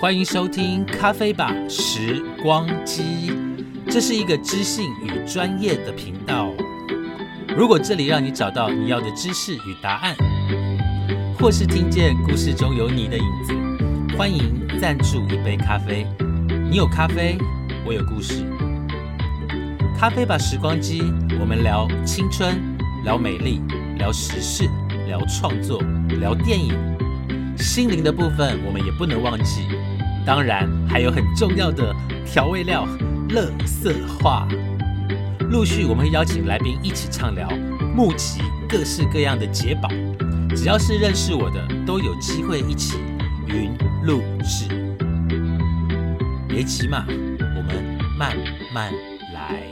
欢迎收听《咖啡吧时光机》，这是一个知性与专业的频道。如果这里让你找到你要的知识与答案，或是听见故事中有你的影子，欢迎赞助一杯咖啡。你有咖啡，我有故事。咖啡吧时光机，我们聊青春，聊美丽，聊时事，聊创作，聊电影。心灵的部分我们也不能忘记，当然还有很重要的调味料——乐色话。陆续我们会邀请来宾一起畅聊，募集各式各样的解宝。只要是认识我的，都有机会一起云录制。别急嘛，我们慢慢来。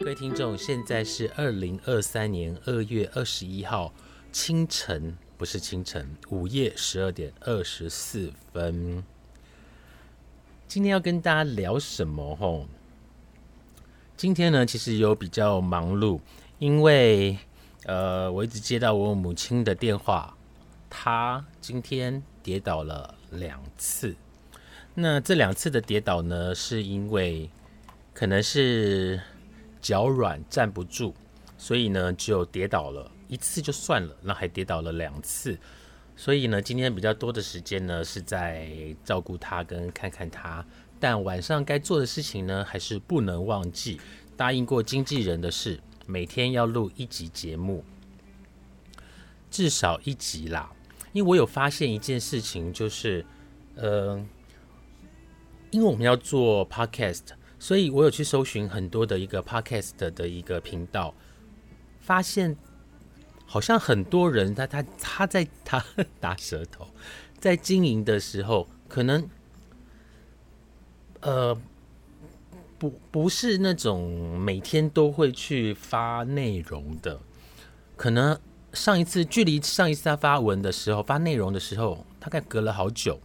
各位听众，现在是二零二三年二月二十一号清晨，不是清晨，午夜十二点二十四分。今天要跟大家聊什么？吼，今天呢，其实有比较忙碌，因为呃，我一直接到我母亲的电话，她今天跌倒了两次。那这两次的跌倒呢，是因为可能是脚软站不住，所以呢就跌倒了一次就算了，那还跌倒了两次。所以呢，今天比较多的时间呢是在照顾他跟看看他，但晚上该做的事情呢还是不能忘记。答应过经纪人的事，每天要录一集节目，至少一集啦。因为我有发现一件事情，就是呃，因为我们要做 podcast，所以我有去搜寻很多的一个 podcast 的一个频道，发现。好像很多人，他他他在他打舌头，在经营的时候，可能呃不不是那种每天都会去发内容的，可能上一次距离上一次他发文的时候发内容的时候，大概隔了好久，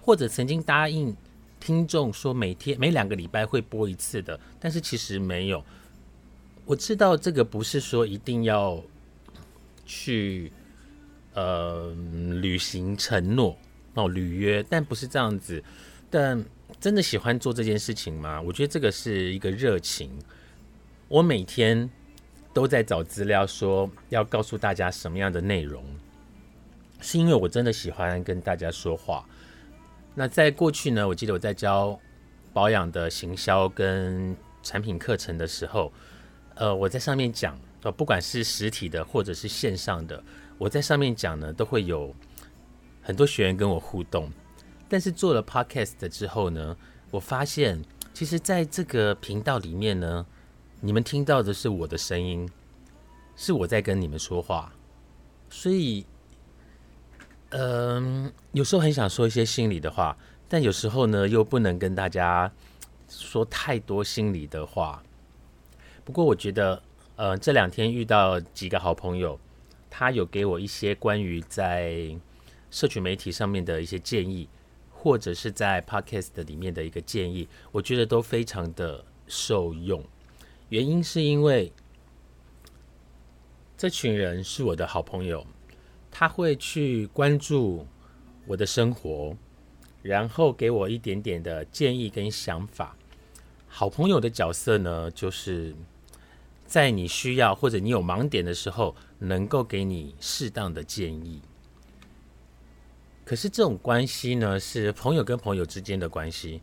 或者曾经答应听众说每天每两个礼拜会播一次的，但是其实没有。我知道这个不是说一定要去呃履行承诺哦履约，但不是这样子。但真的喜欢做这件事情吗？我觉得这个是一个热情。我每天都在找资料，说要告诉大家什么样的内容，是因为我真的喜欢跟大家说话。那在过去呢，我记得我在教保养的行销跟产品课程的时候。呃，我在上面讲，呃，不管是实体的或者是线上的，我在上面讲呢，都会有很多学员跟我互动。但是做了 podcast 之后呢，我发现，其实在这个频道里面呢，你们听到的是我的声音，是我在跟你们说话。所以，嗯，有时候很想说一些心里的话，但有时候呢，又不能跟大家说太多心里的话。不过我觉得，呃，这两天遇到几个好朋友，他有给我一些关于在社群媒体上面的一些建议，或者是在 Podcast 里面的一个建议，我觉得都非常的受用。原因是因为这群人是我的好朋友，他会去关注我的生活，然后给我一点点的建议跟想法。好朋友的角色呢，就是。在你需要或者你有盲点的时候，能够给你适当的建议。可是这种关系呢，是朋友跟朋友之间的关系。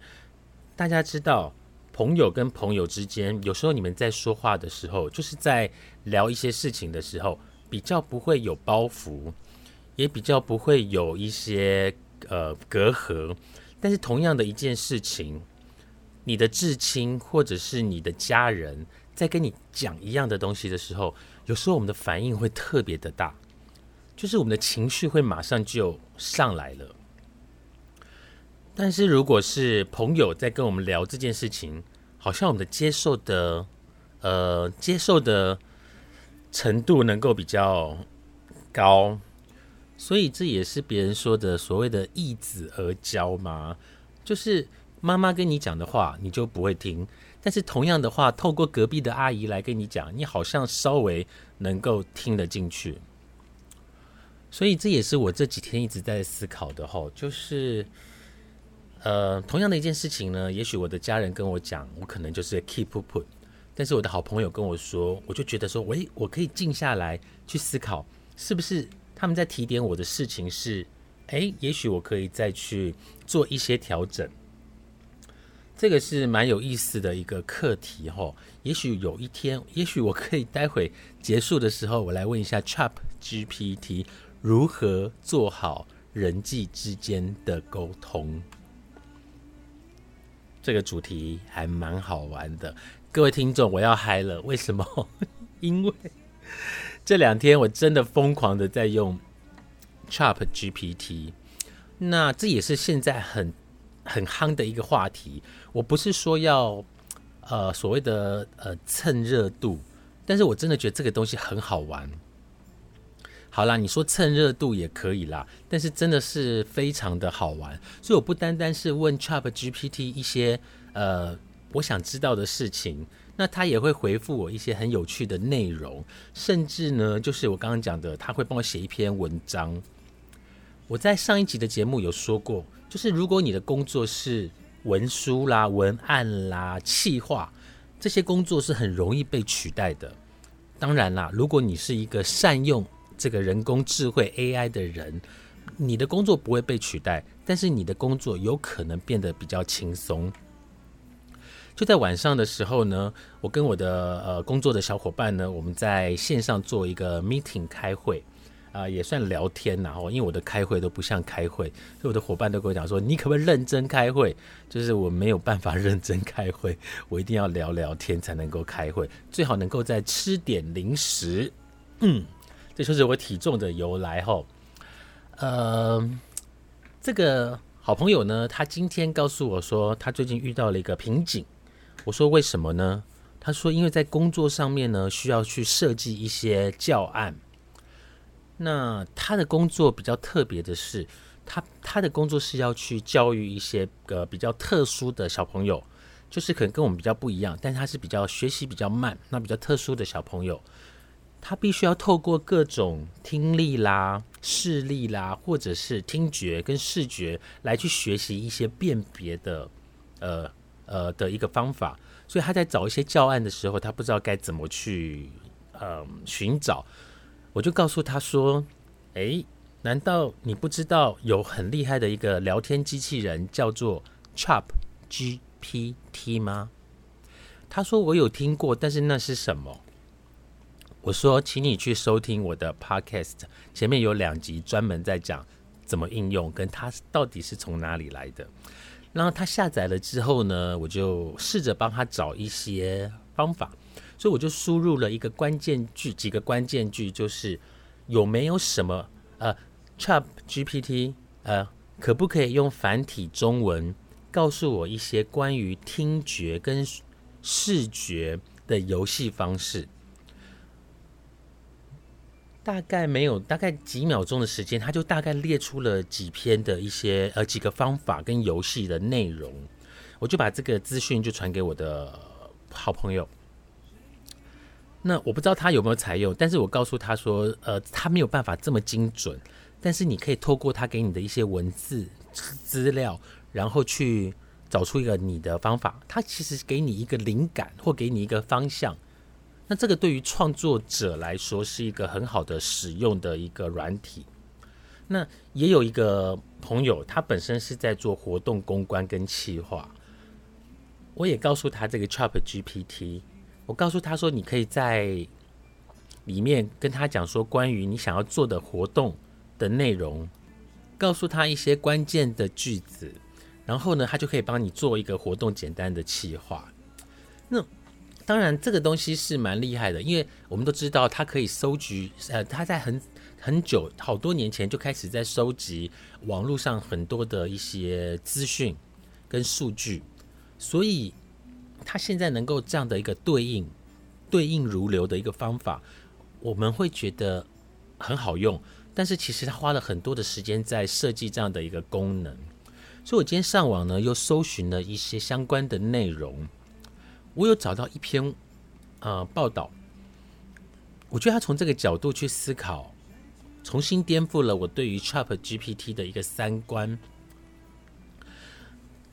大家知道，朋友跟朋友之间，有时候你们在说话的时候，就是在聊一些事情的时候，比较不会有包袱，也比较不会有一些呃隔阂。但是同样的一件事情，你的至亲或者是你的家人。在跟你讲一样的东西的时候，有时候我们的反应会特别的大，就是我们的情绪会马上就上来了。但是如果是朋友在跟我们聊这件事情，好像我们的接受的呃接受的程度能够比较高，所以这也是别人说的所谓的易子而教嘛，就是妈妈跟你讲的话，你就不会听。但是同样的话，透过隔壁的阿姨来跟你讲，你好像稍微能够听得进去。所以这也是我这几天一直在思考的吼，就是呃，同样的一件事情呢，也许我的家人跟我讲，我可能就是 keep put，但是我的好朋友跟我说，我就觉得说，喂，我可以静下来去思考，是不是他们在提点我的事情是，哎，也许我可以再去做一些调整。这个是蛮有意思的一个课题哈，也许有一天，也许我可以待会结束的时候，我来问一下 Chat GPT 如何做好人际之间的沟通。这个主题还蛮好玩的，各位听众，我要嗨了，为什么？因为这两天我真的疯狂的在用 Chat GPT，那这也是现在很。很夯的一个话题，我不是说要呃所谓的呃蹭热度，但是我真的觉得这个东西很好玩。好啦，你说蹭热度也可以啦，但是真的是非常的好玩。所以我不单单是问 Chat GPT 一些呃我想知道的事情，那他也会回复我一些很有趣的内容，甚至呢，就是我刚刚讲的，他会帮我写一篇文章。我在上一集的节目有说过。就是如果你的工作是文书啦、文案啦、企划这些工作是很容易被取代的。当然啦，如果你是一个善用这个人工智慧 AI 的人，你的工作不会被取代，但是你的工作有可能变得比较轻松。就在晚上的时候呢，我跟我的呃工作的小伙伴呢，我们在线上做一个 meeting 开会。啊，也算聊天呐，哦，因为我的开会都不像开会，所以我的伙伴都跟我讲说，你可不可以认真开会？就是我没有办法 认真开会，我一定要聊聊天才能够开会，最好能够再吃点零食。嗯，这就是我体重的由来吼。呃，这个好朋友呢，他今天告诉我说，他最近遇到了一个瓶颈。我说为什么呢？他说因为在工作上面呢，需要去设计一些教案。那他的工作比较特别的是，他他的工作是要去教育一些个比较特殊的小朋友，就是可能跟我们比较不一样，但他是比较学习比较慢，那比较特殊的小朋友，他必须要透过各种听力啦、视力啦，或者是听觉跟视觉来去学习一些辨别的呃呃的一个方法，所以他在找一些教案的时候，他不知道该怎么去呃寻找。我就告诉他说：“哎，难道你不知道有很厉害的一个聊天机器人叫做 Chat GPT 吗？”他说：“我有听过，但是那是什么？”我说：“请你去收听我的 Podcast，前面有两集专门在讲怎么应用，跟它到底是从哪里来的。”然后他下载了之后呢，我就试着帮他找一些方法。所以我就输入了一个关键句，几个关键句就是有没有什么呃，Chat GPT 呃，可不可以用繁体中文告诉我一些关于听觉跟视觉的游戏方式？大概没有大概几秒钟的时间，他就大概列出了几篇的一些呃几个方法跟游戏的内容。我就把这个资讯就传给我的好朋友。那我不知道他有没有采用，但是我告诉他说，呃，他没有办法这么精准，但是你可以透过他给你的一些文字资料，然后去找出一个你的方法。他其实给你一个灵感或给你一个方向。那这个对于创作者来说是一个很好的使用的一个软体。那也有一个朋友，他本身是在做活动公关跟企划，我也告诉他这个 Chat GPT。我告诉他说：“你可以在里面跟他讲说关于你想要做的活动的内容，告诉他一些关键的句子，然后呢，他就可以帮你做一个活动简单的企划。那当然，这个东西是蛮厉害的，因为我们都知道，他可以收集呃，他在很很久好多年前就开始在收集网络上很多的一些资讯跟数据，所以。”他现在能够这样的一个对应、对应如流的一个方法，我们会觉得很好用。但是其实他花了很多的时间在设计这样的一个功能。所以我今天上网呢，又搜寻了一些相关的内容。我有找到一篇呃报道，我觉得他从这个角度去思考重新颠覆了我对于 Chat GPT 的一个三观。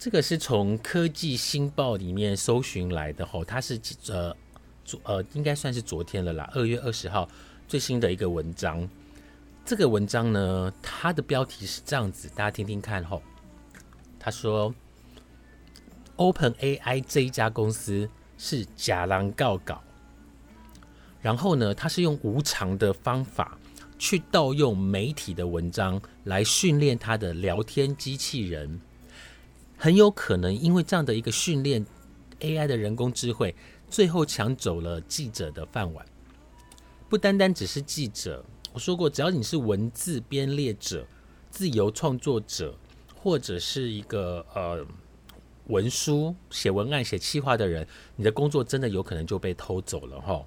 这个是从科技新报里面搜寻来的吼，它是呃昨呃应该算是昨天了啦，二月二十号最新的一个文章。这个文章呢，它的标题是这样子，大家听听看吼。他说，Open AI 这一家公司是假狼告稿，然后呢，他是用无偿的方法去盗用媒体的文章来训练他的聊天机器人。很有可能因为这样的一个训练，AI 的人工智慧最后抢走了记者的饭碗。不单单只是记者，我说过，只要你是文字编列者、自由创作者，或者是一个呃文书写文案、写企划的人，你的工作真的有可能就被偷走了哈。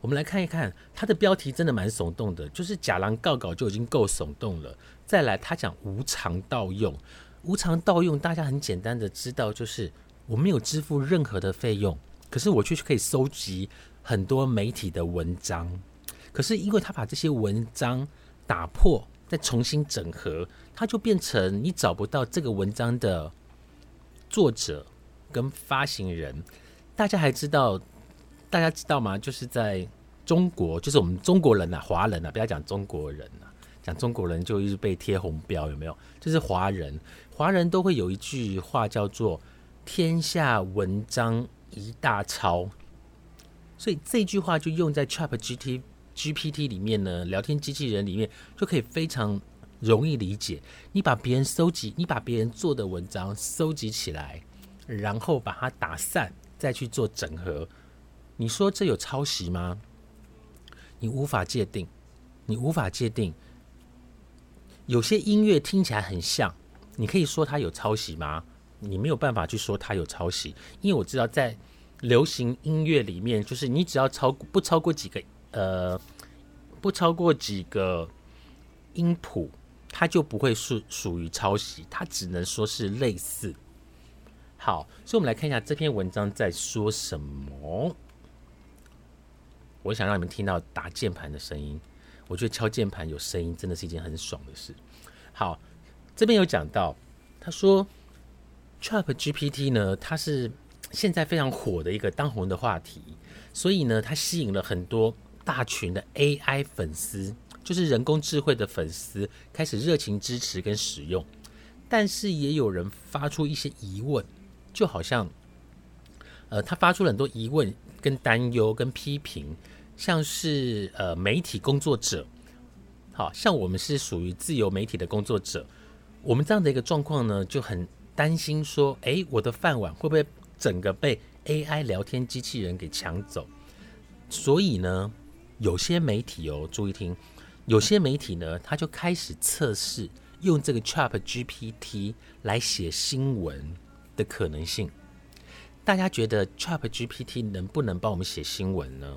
我们来看一看，它的标题真的蛮耸动的，就是假狼告稿就已经够耸动了。再来，他讲无偿盗用。无偿盗用，大家很简单的知道，就是我没有支付任何的费用，可是我却可以收集很多媒体的文章。可是因为他把这些文章打破，再重新整合，它就变成你找不到这个文章的作者跟发行人。大家还知道，大家知道吗？就是在中国，就是我们中国人呐，华人呐，不要讲中国人呐，讲中国人就一直被贴红标，有没有？就是华人。华人都会有一句话叫做“天下文章一大抄”，所以这句话就用在 Chat G T G P T 里面呢，聊天机器人里面就可以非常容易理解。你把别人收集，你把别人做的文章收集起来，然后把它打散，再去做整合。你说这有抄袭吗？你无法界定，你无法界定。有些音乐听起来很像。你可以说它有抄袭吗？你没有办法去说它有抄袭，因为我知道在流行音乐里面，就是你只要超不超过几个呃，不超过几个音谱，它就不会是属于抄袭，它只能说是类似。好，所以我们来看一下这篇文章在说什么。我想让你们听到打键盘的声音，我觉得敲键盘有声音真的是一件很爽的事。好。这边有讲到，他说，Chat GPT 呢，它是现在非常火的一个当红的话题，所以呢，它吸引了很多大群的 AI 粉丝，就是人工智慧的粉丝，开始热情支持跟使用。但是也有人发出一些疑问，就好像，呃，他发出了很多疑问、跟担忧、跟批评，像是呃，媒体工作者，好像我们是属于自由媒体的工作者。我们这样的一个状况呢，就很担心说，哎，我的饭碗会不会整个被 AI 聊天机器人给抢走？所以呢，有些媒体哦，注意听，有些媒体呢，他就开始测试用这个 Chat GPT 来写新闻的可能性。大家觉得 Chat GPT 能不能帮我们写新闻呢？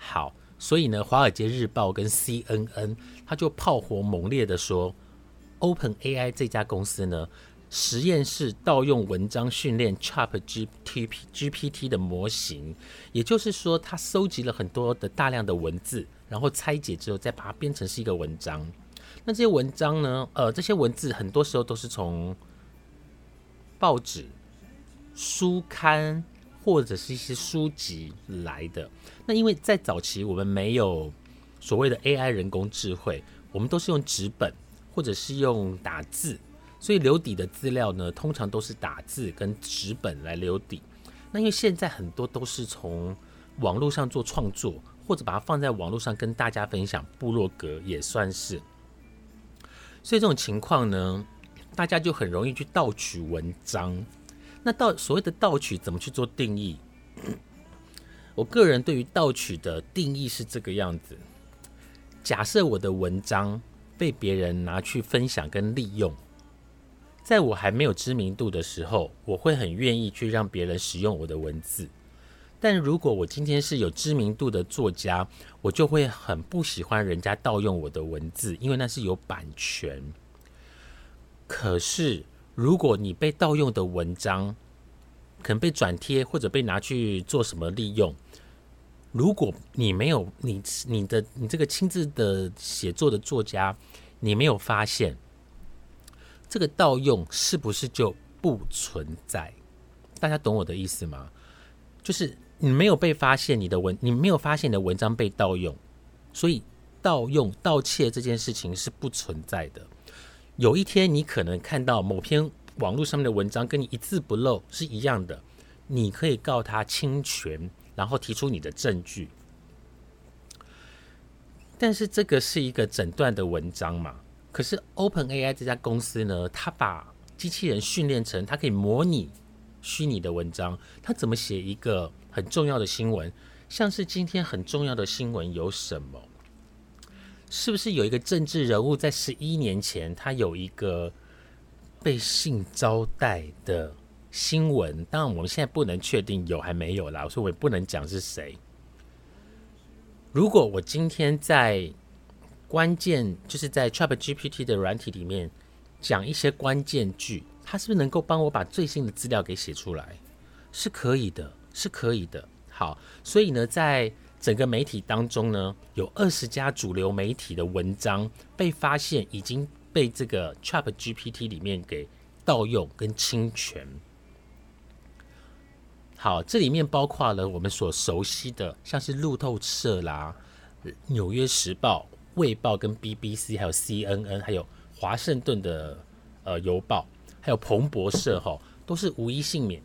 好。所以呢，《华尔街日报》跟 CNN 他就炮火猛烈的说，Open AI 这家公司呢，实验室盗用文章训练 Chat GPT GPT 的模型，也就是说，他收集了很多的大量的文字，然后拆解之后再把它编成是一个文章。那这些文章呢，呃，这些文字很多时候都是从报纸、书刊。或者是一些书籍来的。那因为在早期我们没有所谓的 AI 人工智慧，我们都是用纸本或者是用打字，所以留底的资料呢，通常都是打字跟纸本来留底。那因为现在很多都是从网络上做创作，或者把它放在网络上跟大家分享，部落格也算是。所以这种情况呢，大家就很容易去盗取文章。那盗所谓的盗取怎么去做定义？我个人对于盗取的定义是这个样子：假设我的文章被别人拿去分享跟利用，在我还没有知名度的时候，我会很愿意去让别人使用我的文字。但如果我今天是有知名度的作家，我就会很不喜欢人家盗用我的文字，因为那是有版权。可是。如果你被盗用的文章可能被转贴或者被拿去做什么利用，如果你没有你你的你这个亲自的写作的作家，你没有发现这个盗用是不是就不存在？大家懂我的意思吗？就是你没有被发现，你的文你没有发现你的文章被盗用，所以盗用盗窃这件事情是不存在的。有一天你可能看到某篇网络上面的文章跟你一字不漏是一样的，你可以告他侵权。然后提出你的证据，但是这个是一个诊断的文章嘛？可是 Open AI 这家公司呢，它把机器人训练成它可以模拟虚拟的文章，它怎么写一个很重要的新闻？像是今天很重要的新闻有什么？是不是有一个政治人物在十一年前，他有一个被性招待的？新闻，当然我们现在不能确定有还没有啦，所以我也不能讲是谁。如果我今天在关键，就是在 Chat GPT 的软体里面讲一些关键句，它是不是能够帮我把最新的资料给写出来？是可以的，是可以的。好，所以呢，在整个媒体当中呢，有二十家主流媒体的文章被发现已经被这个 Chat GPT 里面给盗用跟侵权。好，这里面包括了我们所熟悉的，像是路透社啦、纽约时报、卫报跟 BBC，还有 CNN，还有华盛顿的呃邮报，还有彭博社，哈，都是无一幸免。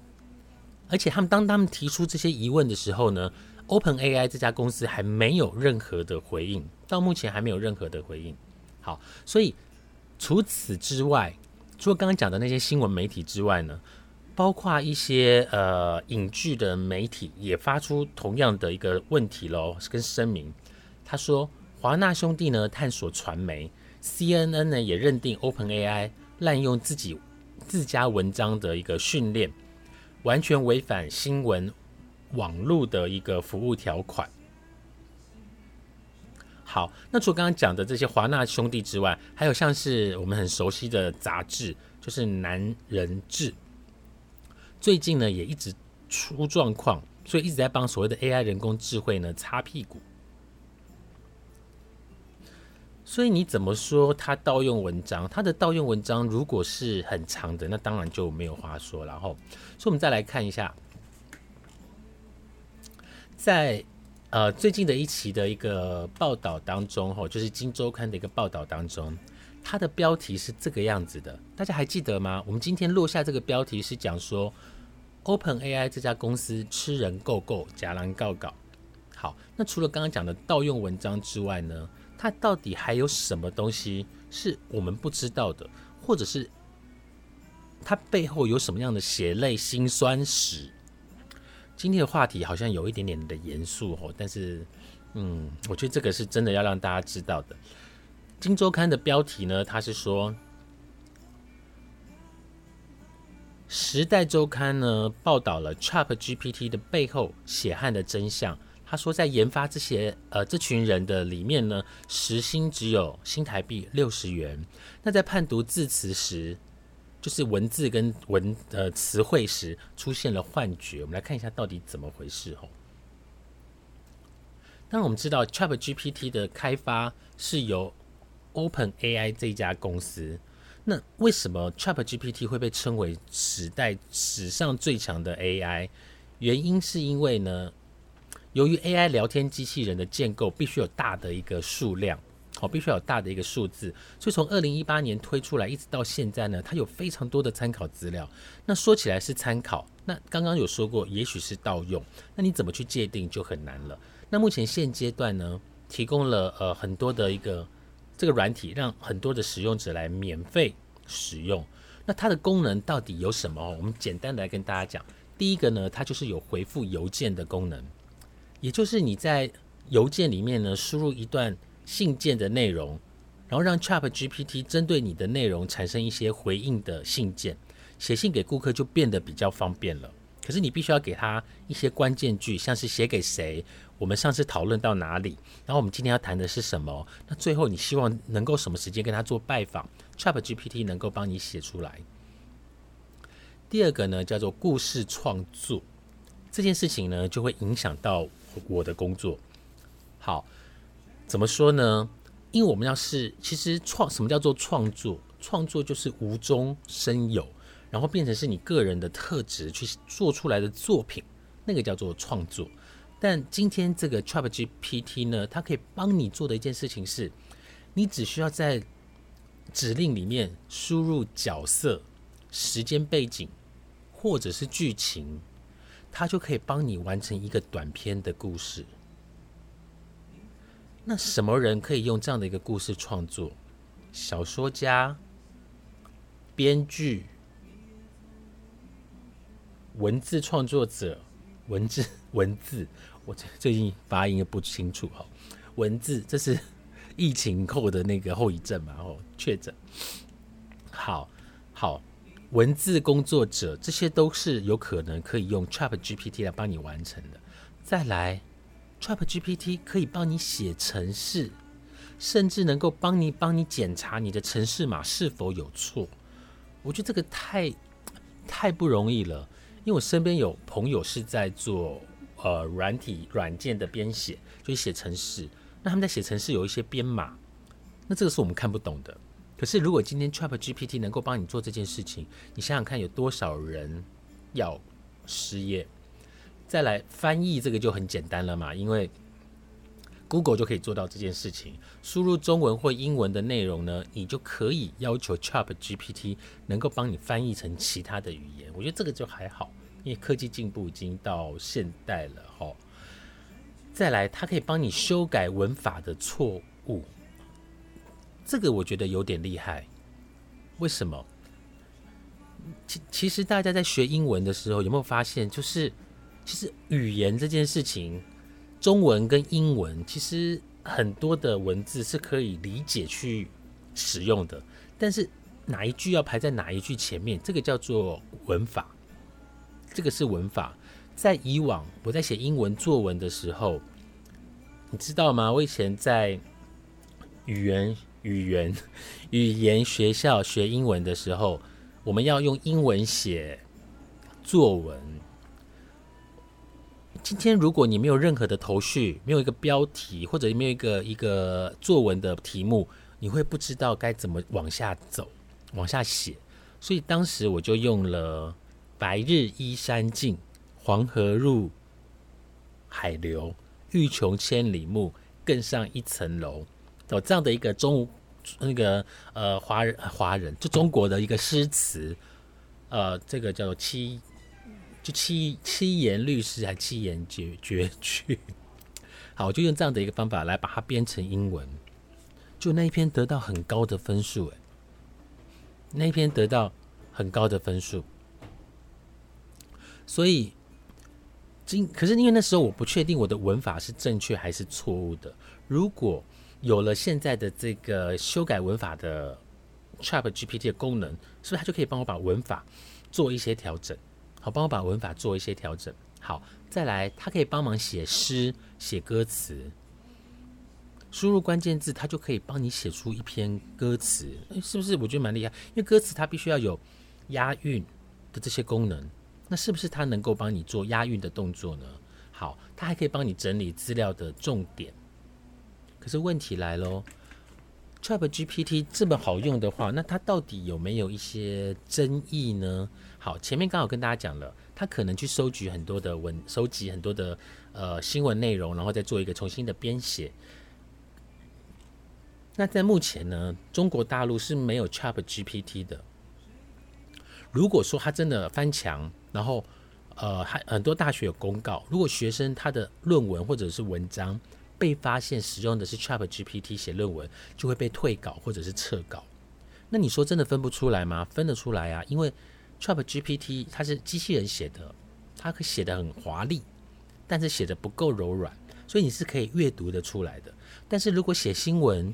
而且他们当他们提出这些疑问的时候呢，Open AI 这家公司还没有任何的回应，到目前还没有任何的回应。好，所以除此之外，除了刚刚讲的那些新闻媒体之外呢？包括一些呃影剧的媒体也发出同样的一个问题喽，跟声明。他说，华纳兄弟呢探索传媒，CNN 呢也认定 OpenAI 滥用自己自家文章的一个训练，完全违反新闻网络的一个服务条款。好，那除了刚刚讲的这些华纳兄弟之外，还有像是我们很熟悉的杂志，就是《男人志》。最近呢，也一直出状况，所以一直在帮所谓的 AI 人工智慧呢擦屁股。所以你怎么说他盗用文章？他的盗用文章如果是很长的，那当然就没有话说。然后，所以我们再来看一下，在呃最近的一期的一个报道当中，哈，就是《金周刊》的一个报道当中。它的标题是这个样子的，大家还记得吗？我们今天落下这个标题是讲说，Open AI 这家公司吃人够够，假狼告告。好，那除了刚刚讲的盗用文章之外呢，它到底还有什么东西是我们不知道的，或者是它背后有什么样的血泪辛酸史？今天的话题好像有一点点的严肃哦，但是，嗯，我觉得这个是真的要让大家知道的。《金周刊》的标题呢？它是说，《时代周刊》呢报道了 Chat GPT 的背后血汗的真相。他说，在研发这些呃这群人的里面呢，时薪只有新台币六十元。那在判读字词时，就是文字跟文呃词汇时出现了幻觉。我们来看一下到底怎么回事哦。当，我们知道 Chat GPT 的开发是由 Open AI 这家公司，那为什么 Chat GPT 会被称为时代史上最强的 AI？原因是因为呢，由于 AI 聊天机器人的建构必须有大的一个数量，好，必须要有大的一个数字，所以从二零一八年推出来一直到现在呢，它有非常多的参考资料。那说起来是参考，那刚刚有说过，也许是盗用，那你怎么去界定就很难了。那目前现阶段呢，提供了呃很多的一个。这个软体让很多的使用者来免费使用，那它的功能到底有什么？我们简单的来跟大家讲。第一个呢，它就是有回复邮件的功能，也就是你在邮件里面呢输入一段信件的内容，然后让 Chat GPT 针对你的内容产生一些回应的信件，写信给顾客就变得比较方便了。可是你必须要给他一些关键句，像是写给谁。我们上次讨论到哪里？然后我们今天要谈的是什么？那最后你希望能够什么时间跟他做拜访？Chat GPT 能够帮你写出来。第二个呢，叫做故事创作，这件事情呢，就会影响到我的工作。好，怎么说呢？因为我们要是其实创什么叫做创作？创作就是无中生有，然后变成是你个人的特质去做出来的作品，那个叫做创作。但今天这个 ChatGPT 呢，它可以帮你做的一件事情是，你只需要在指令里面输入角色、时间背景或者是剧情，它就可以帮你完成一个短篇的故事。那什么人可以用这样的一个故事创作？小说家、编剧、文字创作者、文字 文字，我最近发音不清楚哈。文字，这是 疫情后的那个后遗症嘛？哦，确诊。好好，文字工作者，这些都是有可能可以用 Chat GPT 来帮你完成的。再来。Chat GPT 可以帮你写程式，甚至能够帮你帮你检查你的程式码是否有错。我觉得这个太太不容易了，因为我身边有朋友是在做呃软体软件的编写，就是写程式。那他们在写程式有一些编码，那这个是我们看不懂的。可是如果今天 Chat GPT 能够帮你做这件事情，你想想看，有多少人要失业？再来翻译这个就很简单了嘛，因为 Google 就可以做到这件事情。输入中文或英文的内容呢，你就可以要求 Chat GPT 能够帮你翻译成其他的语言。我觉得这个就还好，因为科技进步已经到现代了哈。再来，它可以帮你修改文法的错误，这个我觉得有点厉害。为什么？其其实大家在学英文的时候，有没有发现就是？其实语言这件事情，中文跟英文其实很多的文字是可以理解去使用的，但是哪一句要排在哪一句前面，这个叫做文法，这个是文法。在以往我在写英文作文的时候，你知道吗？我以前在语言语言语言学校学英文的时候，我们要用英文写作文。今天如果你没有任何的头绪，没有一个标题，或者没有一个一个作文的题目，你会不知道该怎么往下走，往下写。所以当时我就用了“白日依山尽，黄河入海流，欲穷千里目，更上一层楼”有这样的一个中那个呃华人华人就中国的一个诗词，呃，这个叫做七。就七七言律诗还七言绝绝句，好，我就用这样的一个方法来把它编成英文，就那一篇得到很高的分数，哎，那一篇得到很高的分数，所以今可是因为那时候我不确定我的文法是正确还是错误的，如果有了现在的这个修改文法的 Chat GPT 的功能，是不是它就可以帮我把文法做一些调整？好，帮我把文法做一些调整。好，再来，它可以帮忙写诗、写歌词。输入关键字，它就可以帮你写出一篇歌词。是不是？我觉得蛮厉害。因为歌词它必须要有押韵的这些功能。那是不是它能够帮你做押韵的动作呢？好，它还可以帮你整理资料的重点。可是问题来喽，Chat GPT 这么好用的话，那它到底有没有一些争议呢？好，前面刚好跟大家讲了，他可能去收集很多的文，收集很多的呃新闻内容，然后再做一个重新的编写。那在目前呢，中国大陆是没有 Chat GPT 的。如果说他真的翻墙，然后呃，还很多大学有公告，如果学生他的论文或者是文章被发现使用的是 Chat GPT 写论文，就会被退稿或者是撤稿。那你说真的分不出来吗？分得出来啊，因为。Chat GPT 它是机器人写的，它可写的很华丽，但是写的不够柔软，所以你是可以阅读的出来的。但是如果写新闻，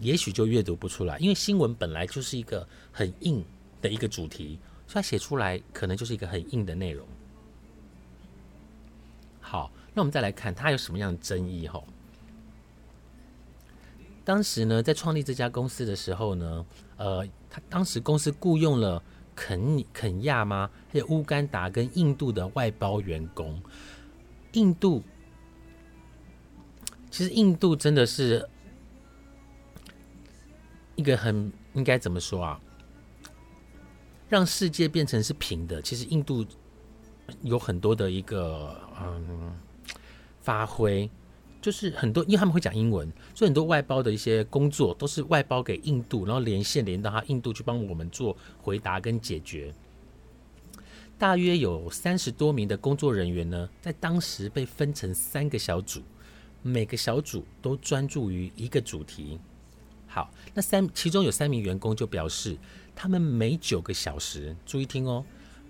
也许就阅读不出来，因为新闻本来就是一个很硬的一个主题，所以写出来可能就是一个很硬的内容。好，那我们再来看它有什么样的争议哈？当时呢，在创立这家公司的时候呢，呃，他当时公司雇佣了。肯肯亚吗？还有乌干达跟印度的外包员工。印度其实印度真的是一个很应该怎么说啊？让世界变成是平的。其实印度有很多的一个嗯发挥。就是很多，因为他们会讲英文，所以很多外包的一些工作都是外包给印度，然后连线连到他印度去帮我们做回答跟解决。大约有三十多名的工作人员呢，在当时被分成三个小组，每个小组都专注于一个主题。好，那三其中有三名员工就表示，他们每九个小时，注意听哦，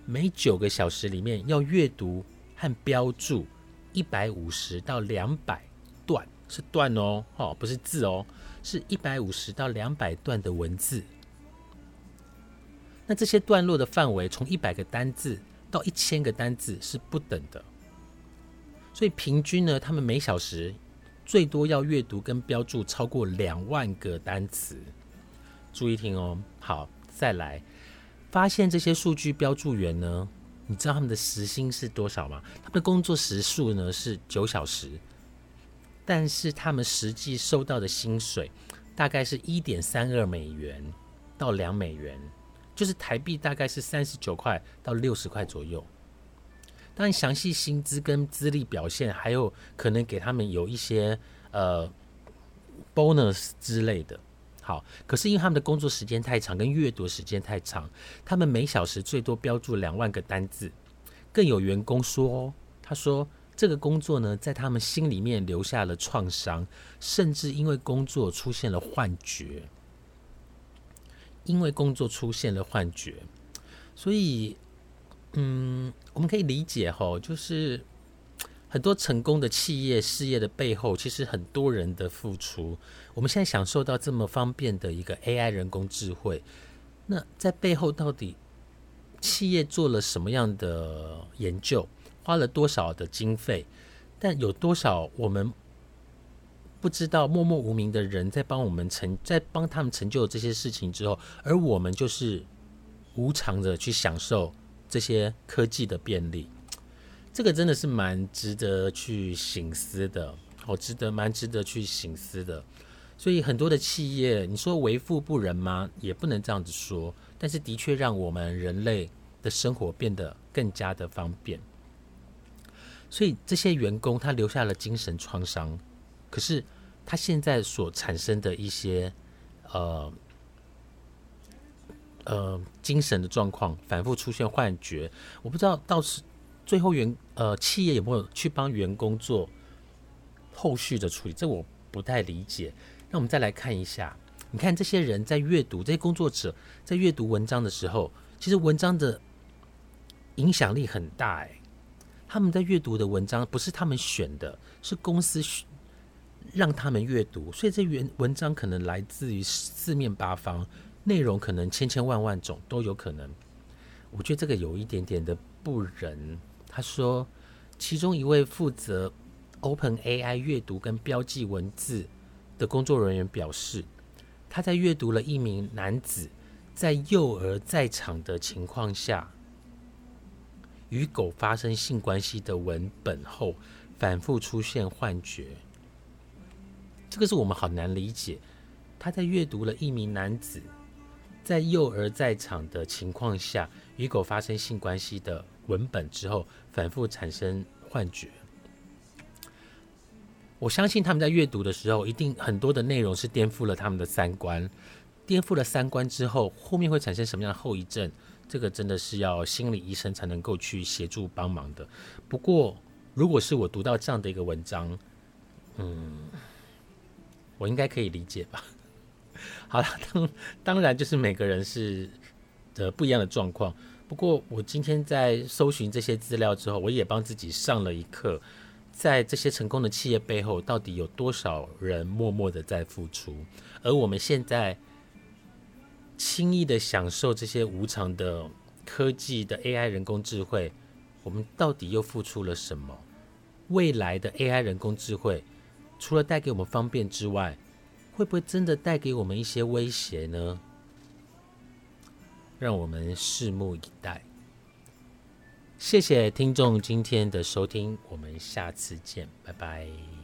每九个小时里面要阅读和标注一百五十到两百。段是段哦，哦，不是字哦，是一百五十到两百段的文字。那这些段落的范围从一百个单字到一千个单字是不等的，所以平均呢，他们每小时最多要阅读跟标注超过两万个单词。注意听哦，好，再来发现这些数据标注员呢，你知道他们的时薪是多少吗？他们的工作时数呢是九小时。但是他们实际收到的薪水大概是一点三二美元到两美元，就是台币大概是三十九块到六十块左右。当然，详细薪资跟资历表现，还有可能给他们有一些呃 bonus 之类的。好，可是因为他们的工作时间太长，跟阅读时间太长，他们每小时最多标注两万个单字。更有员工说，他说。这个工作呢，在他们心里面留下了创伤，甚至因为工作出现了幻觉，因为工作出现了幻觉，所以，嗯，我们可以理解哈，就是很多成功的企业事业的背后，其实很多人的付出。我们现在享受到这么方便的一个 AI 人工智慧，那在背后到底企业做了什么样的研究？花了多少的经费，但有多少我们不知道？默默无名的人在帮我们成，在帮他们成就这些事情之后，而我们就是无偿的去享受这些科技的便利。这个真的是蛮值得去醒思的，好值得，蛮值得去醒思的。所以很多的企业，你说为富不仁吗？也不能这样子说，但是的确让我们人类的生活变得更加的方便。所以这些员工他留下了精神创伤，可是他现在所产生的一些呃呃精神的状况，反复出现幻觉，我不知道到时最后员呃企业有没有去帮员工做后续的处理，这我不太理解。那我们再来看一下，你看这些人在阅读这些工作者在阅读文章的时候，其实文章的影响力很大哎。他们在阅读的文章不是他们选的，是公司让他们阅读，所以这原文章可能来自于四面八方，内容可能千千万万种都有可能。我觉得这个有一点点的不仁。他说，其中一位负责 Open AI 阅读跟标记文字的工作人员表示，他在阅读了一名男子在幼儿在场的情况下。与狗发生性关系的文本后，反复出现幻觉，这个是我们好难理解。他在阅读了一名男子在幼儿在场的情况下与狗发生性关系的文本之后，反复产生幻觉。我相信他们在阅读的时候，一定很多的内容是颠覆了他们的三观。颠覆了三观之后，后面会产生什么样的后遗症？这个真的是要心理医生才能够去协助帮忙的。不过，如果是我读到这样的一个文章，嗯，我应该可以理解吧。好了，当当然就是每个人是的不一样的状况。不过，我今天在搜寻这些资料之后，我也帮自己上了一课，在这些成功的企业背后，到底有多少人默默的在付出？而我们现在。轻易的享受这些无偿的科技的 AI 人工智慧，我们到底又付出了什么？未来的 AI 人工智慧，除了带给我们方便之外，会不会真的带给我们一些威胁呢？让我们拭目以待。谢谢听众今天的收听，我们下次见，拜拜。